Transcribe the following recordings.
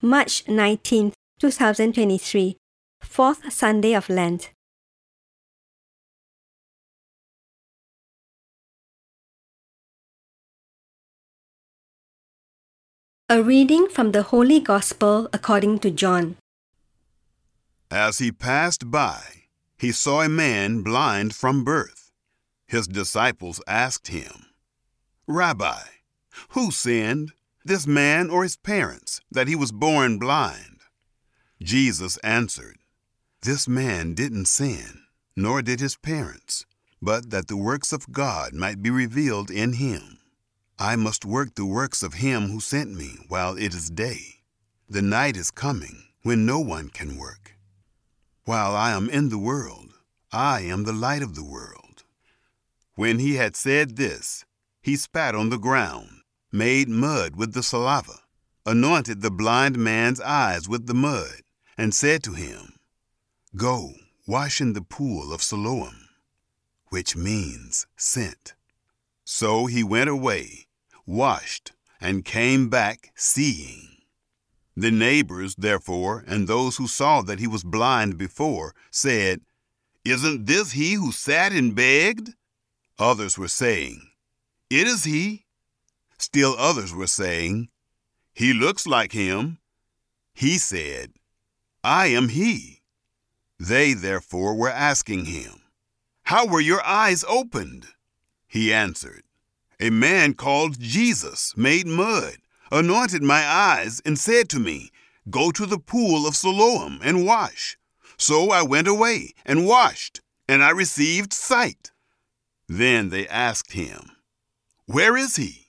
March 19th, 2023, Fourth Sunday of Lent. A reading from the Holy Gospel according to John. As he passed by, he saw a man blind from birth. His disciples asked him, Rabbi, who sinned, this man or his parents, that he was born blind? Jesus answered, This man didn't sin, nor did his parents, but that the works of God might be revealed in him. I must work the works of him who sent me while it is day. The night is coming when no one can work. While I am in the world, I am the light of the world. When he had said this, he spat on the ground, made mud with the saliva, anointed the blind man's eyes with the mud, and said to him, Go, wash in the pool of Siloam, which means sent. So he went away washed, and came back seeing. The neighbors, therefore, and those who saw that he was blind before, said, Isn't this he who sat and begged? Others were saying, It is he. Still others were saying, He looks like him. He said, I am he. They, therefore, were asking him, How were your eyes opened? He answered, a man called Jesus made mud, anointed my eyes, and said to me, Go to the pool of Siloam and wash. So I went away and washed, and I received sight. Then they asked him, Where is he?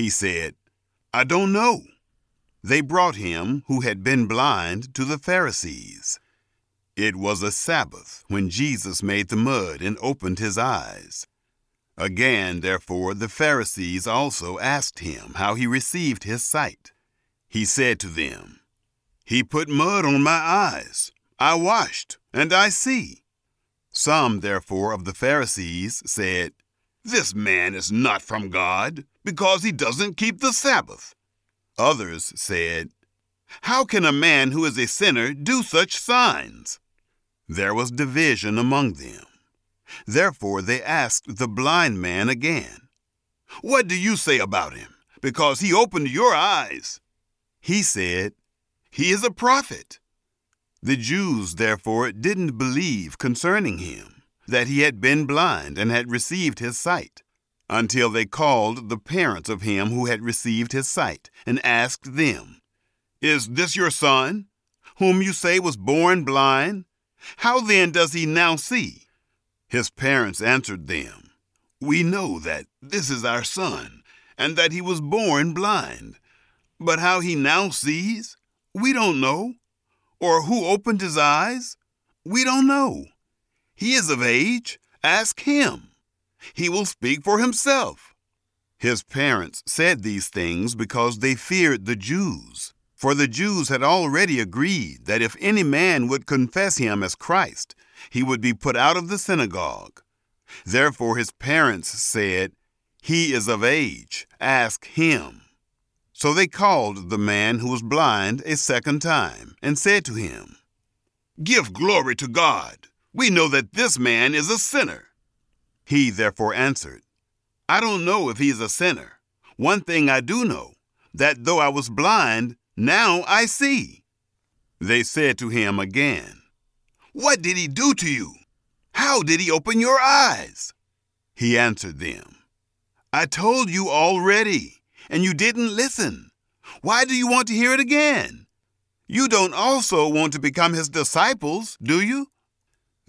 He said, I don't know. They brought him, who had been blind, to the Pharisees. It was a Sabbath when Jesus made the mud and opened his eyes. Again, therefore, the Pharisees also asked him how he received his sight. He said to them, He put mud on my eyes. I washed, and I see. Some, therefore, of the Pharisees said, This man is not from God, because he doesn't keep the Sabbath. Others said, How can a man who is a sinner do such signs? There was division among them. Therefore they asked the blind man again, What do you say about him? Because he opened your eyes. He said, He is a prophet. The Jews, therefore, didn't believe concerning him that he had been blind and had received his sight, until they called the parents of him who had received his sight and asked them, Is this your son, whom you say was born blind? How then does he now see? His parents answered them, We know that this is our son, and that he was born blind. But how he now sees, we don't know. Or who opened his eyes, we don't know. He is of age, ask him. He will speak for himself. His parents said these things because they feared the Jews. For the Jews had already agreed that if any man would confess him as Christ, he would be put out of the synagogue. Therefore his parents said, He is of age, ask him. So they called the man who was blind a second time, and said to him, Give glory to God. We know that this man is a sinner. He therefore answered, I don't know if he is a sinner. One thing I do know, that though I was blind, now I see. They said to him again, what did he do to you? How did he open your eyes? He answered them, I told you already, and you didn't listen. Why do you want to hear it again? You don't also want to become his disciples, do you?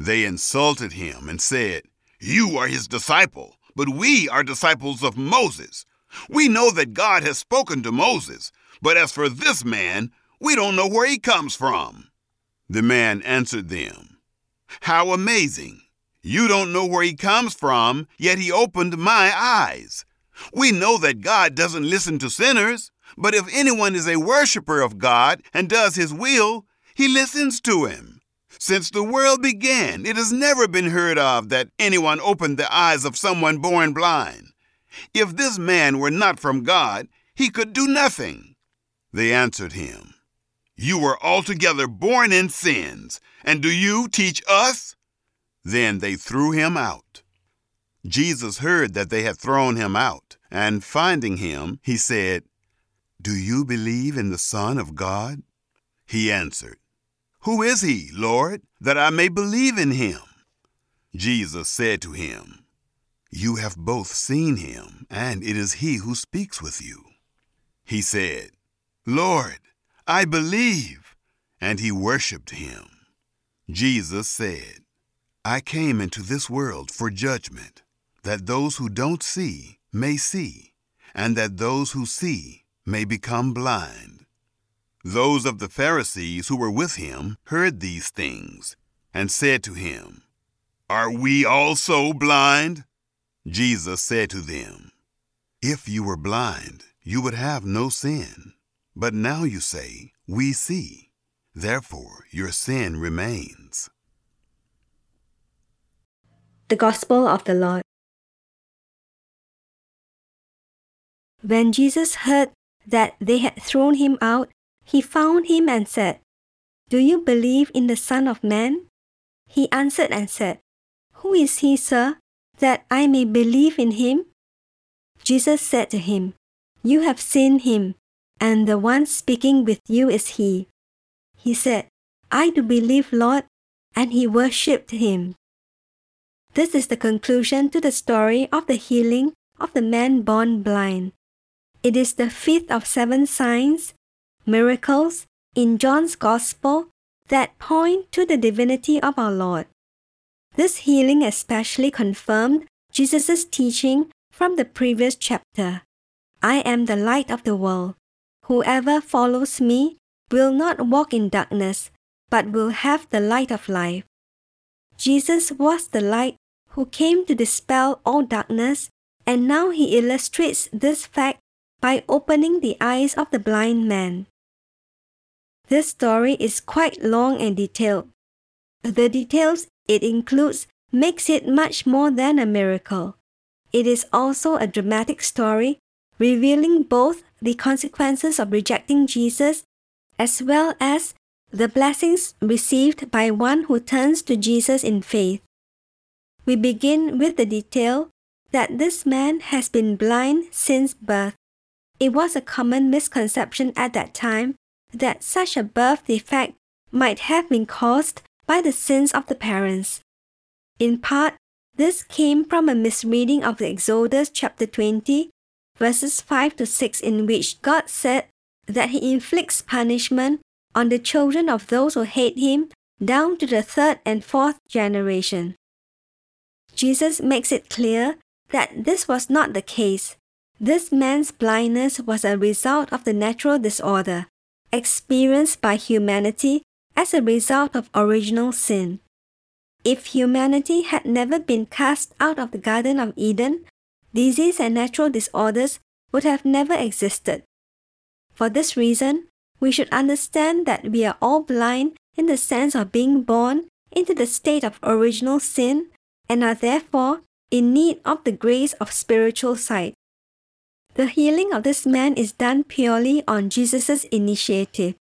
They insulted him and said, You are his disciple, but we are disciples of Moses. We know that God has spoken to Moses, but as for this man, we don't know where he comes from. The man answered them, How amazing! You don't know where he comes from, yet he opened my eyes. We know that God doesn't listen to sinners, but if anyone is a worshiper of God and does his will, he listens to him. Since the world began, it has never been heard of that anyone opened the eyes of someone born blind. If this man were not from God, he could do nothing. They answered him, You were altogether born in sins, and do you teach us? Then they threw him out. Jesus heard that they had thrown him out, and finding him, he said, Do you believe in the Son of God? He answered, Who is he, Lord, that I may believe in him? Jesus said to him, You have both seen him, and it is he who speaks with you. He said, Lord, I believe. And he worshipped him. Jesus said, I came into this world for judgment, that those who don't see may see, and that those who see may become blind. Those of the Pharisees who were with him heard these things, and said to him, Are we also blind? Jesus said to them, If you were blind, you would have no sin. But now you say, We see. Therefore your sin remains. The Gospel of the Lord. When Jesus heard that they had thrown him out, he found him and said, Do you believe in the Son of Man? He answered and said, Who is he, sir, that I may believe in him? Jesus said to him, You have seen him, and the one speaking with you is he. He said, I do believe, Lord, and he worshipped him. This is the conclusion to the story of the healing of the man born blind. It is the fifth of seven signs, miracles, in John's Gospel that point to the divinity of our Lord. This healing especially confirmed Jesus' teaching from the previous chapter I am the light of the world. Whoever follows me will not walk in darkness, but will have the light of life. Jesus was the light who came to dispel all darkness, and now he illustrates this fact by opening the eyes of the blind man. This story is quite long and detailed. The details it includes makes it much more than a miracle. It is also a dramatic story revealing both the consequences of rejecting Jesus as well as the blessings received by one who turns to Jesus in faith. We begin with the detail that this man has been blind since birth. It was a common misconception at that time that such a birth defect might have been caused by the sins of the parents. In part, this came from a misreading of the Exodus chapter 20, verses 5 to 6, in which God said that He inflicts punishment on the children of those who hate Him down to the third and fourth generation. Jesus makes it clear that this was not the case. This man's blindness was a result of the natural disorder experienced by humanity as a result of original sin. If humanity had never been cast out of the Garden of Eden, disease and natural disorders would have never existed. For this reason, we should understand that we are all blind in the sense of being born into the state of original sin and are therefore in need of the grace of spiritual sight. The healing of this man is done purely on Jesus' initiative.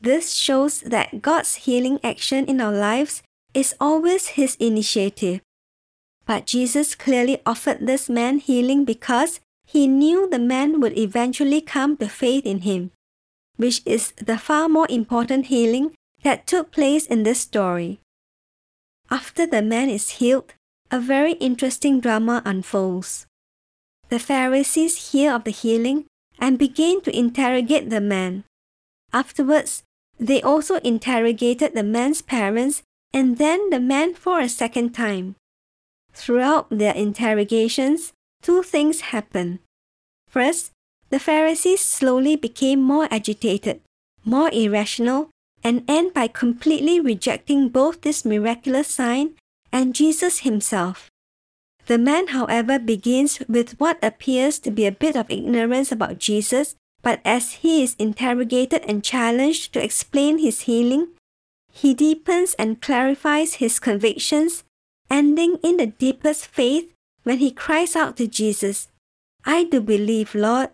This shows that God's healing action in our lives is always His initiative. But Jesus clearly offered this man healing because he knew the man would eventually come to faith in him, which is the far more important healing that took place in this story. After the man is healed, a very interesting drama unfolds. The Pharisees hear of the healing and begin to interrogate the man. Afterwards, they also interrogated the man's parents and then the man for a second time. Throughout their interrogations, two things happen. First, the Pharisees slowly became more agitated, more irrational, and end by completely rejecting both this miraculous sign and Jesus himself. The man, however, begins with what appears to be a bit of ignorance about Jesus, but as he is interrogated and challenged to explain his healing, he deepens and clarifies his convictions, ending in the deepest faith when he cries out to Jesus, I do believe, Lord.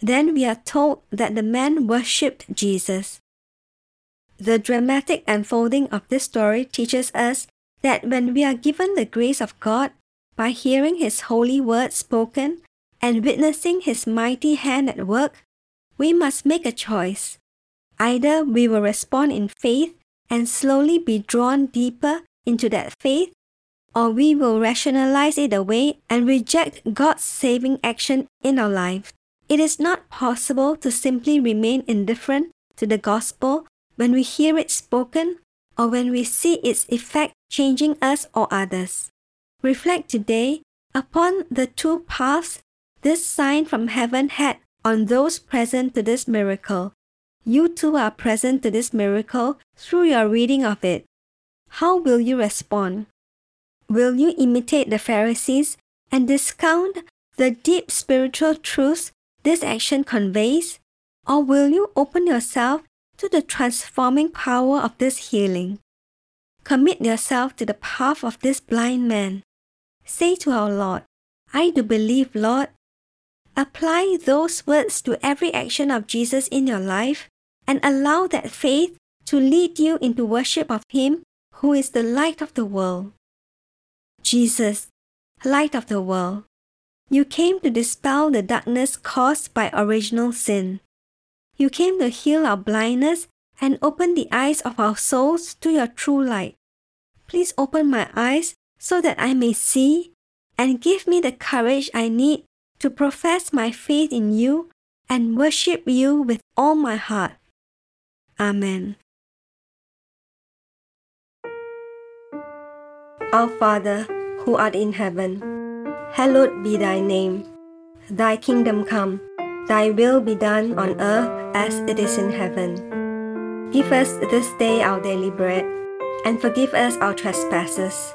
Then we are told that the man worshipped Jesus. The dramatic unfolding of this story teaches us that when we are given the grace of God by hearing His holy word spoken and witnessing His mighty hand at work, we must make a choice. Either we will respond in faith and slowly be drawn deeper into that faith, or we will rationalize it away and reject God's saving action in our life. It is not possible to simply remain indifferent to the gospel when we hear it spoken or when we see its effect changing us or others. Reflect today upon the two paths this sign from heaven had on those present to this miracle. You too are present to this miracle through your reading of it. How will you respond? Will you imitate the Pharisees and discount the deep spiritual truths this action conveys? Or will you open yourself to the transforming power of this healing? Commit yourself to the path of this blind man. Say to our Lord, I do believe, Lord. Apply those words to every action of Jesus in your life and allow that faith to lead you into worship of Him who is the light of the world. Jesus, light of the world, you came to dispel the darkness caused by original sin. You came to heal our blindness and open the eyes of our souls to your true light. Please open my eyes so that I may see and give me the courage I need to profess my faith in you and worship you with all my heart. Amen. Our Father, who art in heaven, hallowed be thy name. Thy kingdom come, thy will be done on earth as it is in heaven. Give us this day our daily bread, and forgive us our trespasses,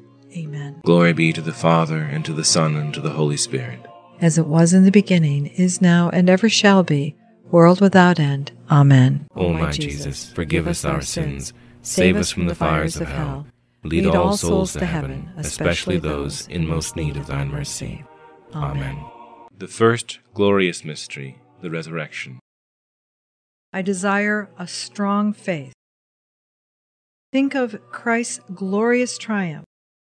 Amen. Glory be to the Father, and to the Son, and to the Holy Spirit. As it was in the beginning, is now, and ever shall be, world without end. Amen. O my Jesus, forgive us our sins, save us from the fires of hell. Lead all souls to heaven, especially those in most need of thine mercy. Amen. The first glorious mystery, the resurrection. I desire a strong faith. Think of Christ's glorious triumph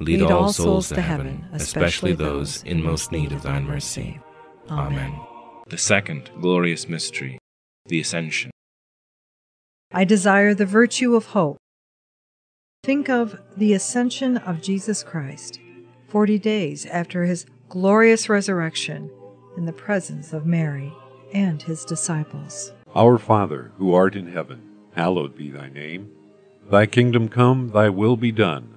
Lead all souls to heaven, especially those in most need of thine mercy. Amen. The second glorious mystery, the Ascension. I desire the virtue of hope. Think of the ascension of Jesus Christ, 40 days after his glorious resurrection, in the presence of Mary and his disciples. Our Father, who art in heaven, hallowed be thy name. Thy kingdom come, thy will be done,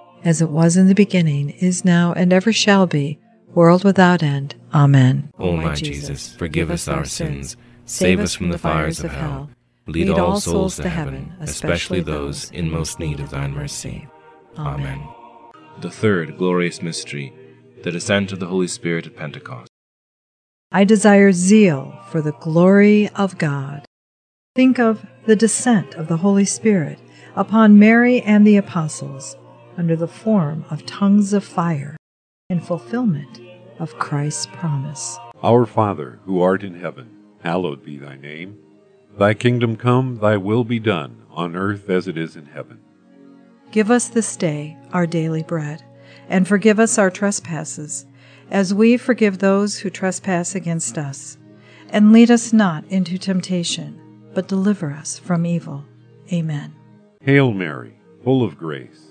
As it was in the beginning, is now, and ever shall be, world without end. Amen. O my Jesus, forgive us our sins, save us from the fires of hell, lead all souls to heaven, especially those in most need of thine mercy. Amen. The third glorious mystery, the descent of the Holy Spirit at Pentecost. I desire zeal for the glory of God. Think of the descent of the Holy Spirit upon Mary and the apostles under the form of tongues of fire in fulfillment of Christ's promise. Our Father, who art in heaven, hallowed be thy name. Thy kingdom come, thy will be done, on earth as it is in heaven. Give us this day our daily bread, and forgive us our trespasses, as we forgive those who trespass against us. And lead us not into temptation, but deliver us from evil. Amen. Hail Mary, full of grace,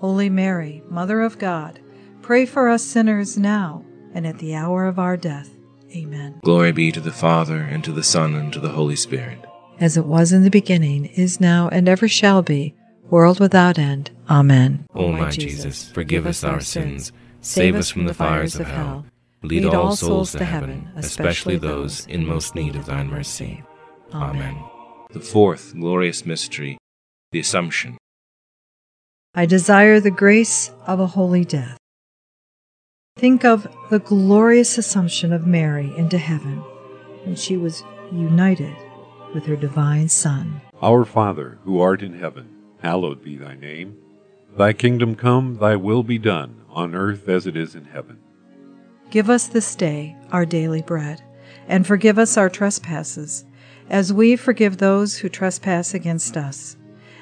Holy Mary, Mother of God, pray for us sinners now and at the hour of our death. Amen. Glory be to the Father, and to the Son, and to the Holy Spirit. As it was in the beginning, is now, and ever shall be, world without end. Amen. O my Jesus, forgive us our sins, save us from the fires of hell, lead all souls to heaven, especially those in most need of thine mercy. Amen. The fourth glorious mystery, the Assumption. I desire the grace of a holy death. Think of the glorious assumption of Mary into heaven when she was united with her divine Son. Our Father, who art in heaven, hallowed be thy name. Thy kingdom come, thy will be done, on earth as it is in heaven. Give us this day our daily bread, and forgive us our trespasses, as we forgive those who trespass against us.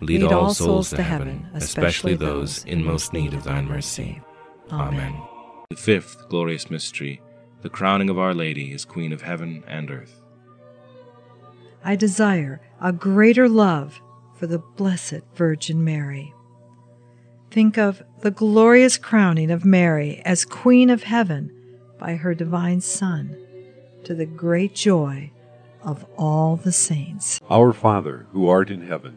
lead all souls to heaven, especially those in most need of thine mercy. Amen. The fifth glorious mystery, the crowning of Our Lady as Queen of heaven and earth. I desire a greater love for the Blessed Virgin Mary. Think of the glorious crowning of Mary as Queen of heaven by her divine Son, to the great joy of all the saints. Our Father, who art in heaven,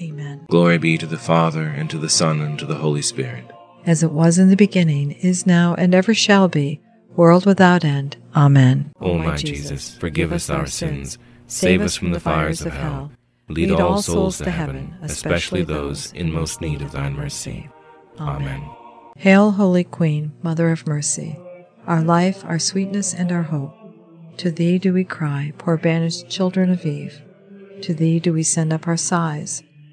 Amen. Glory be to the Father, and to the Son, and to the Holy Spirit. As it was in the beginning, is now, and ever shall be, world without end. Amen. O my Jesus, forgive us our sins, save us from the fires of hell, lead all souls to heaven, especially those in most need of thine mercy. Amen. Hail, Holy Queen, Mother of Mercy, our life, our sweetness, and our hope. To thee do we cry, poor banished children of Eve. To thee do we send up our sighs,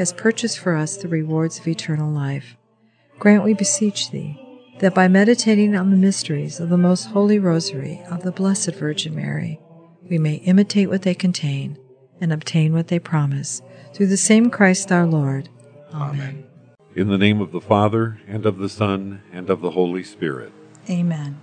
has purchased for us the rewards of eternal life, grant, we beseech thee, that by meditating on the mysteries of the most holy rosary of the Blessed Virgin Mary, we may imitate what they contain and obtain what they promise, through the same Christ our Lord. Amen. In the name of the Father, and of the Son, and of the Holy Spirit. Amen.